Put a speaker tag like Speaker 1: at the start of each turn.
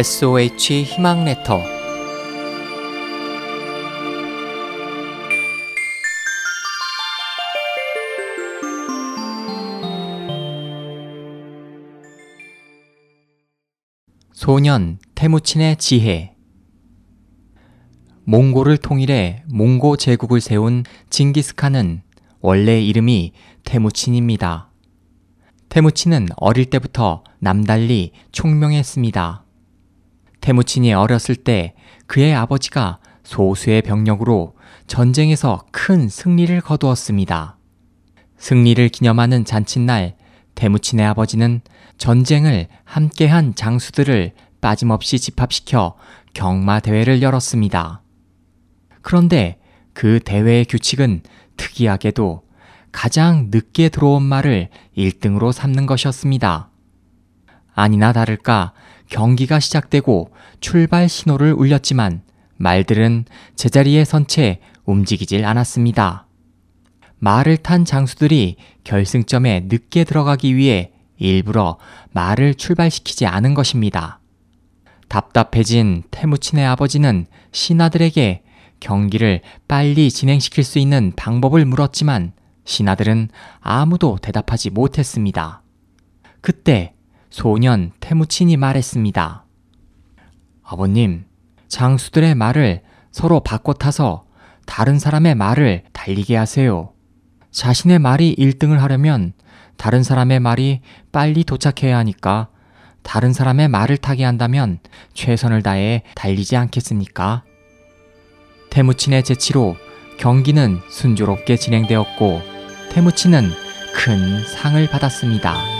Speaker 1: SOH 희망 레터 소년 태무친의 지혜 몽고를 통일해 몽고 제국을 세운 징기스칸은 원래 이름이 태무친입니다. 태무친은 어릴 때부터 남달리 총명했습니다. 태무친이 어렸을 때 그의 아버지가 소수의 병력으로 전쟁에서 큰 승리를 거두었습니다. 승리를 기념하는 잔칫날 태무친의 아버지는 전쟁을 함께한 장수들을 빠짐없이 집합시켜 경마 대회를 열었습니다. 그런데 그 대회의 규칙은 특이하게도 가장 늦게 들어온 말을 1등으로 삼는 것이었습니다. 아니나 다를까 경기가 시작되고 출발 신호를 울렸지만 말들은 제자리에 선 채 움직이질 않았습니다. 말을 탄 장수들이 결승점에 늦게 들어가기 위해 일부러 말을 출발시키지 않은 것입니다. 답답해진 태무친의 아버지는 신하들에게 경기를 빨리 진행시킬 수 있는 방법을 물었지만 신하들은 아무도 대답하지 못했습니다. 그때 소년 태무친이 말했습니다. 아버님, 장수들의 말을 서로 바꿔 타서 다른 사람의 말을 달리게 하세요. 자신의 말이 1등을 하려면 다른 사람의 말이 빨리 도착해야 하니까 다른 사람의 말을 타게 한다면 최선을 다해 달리지 않겠습니까? 태무친의 재치로 경기는 순조롭게 진행되었고 태무친은 큰 상을 받았습니다.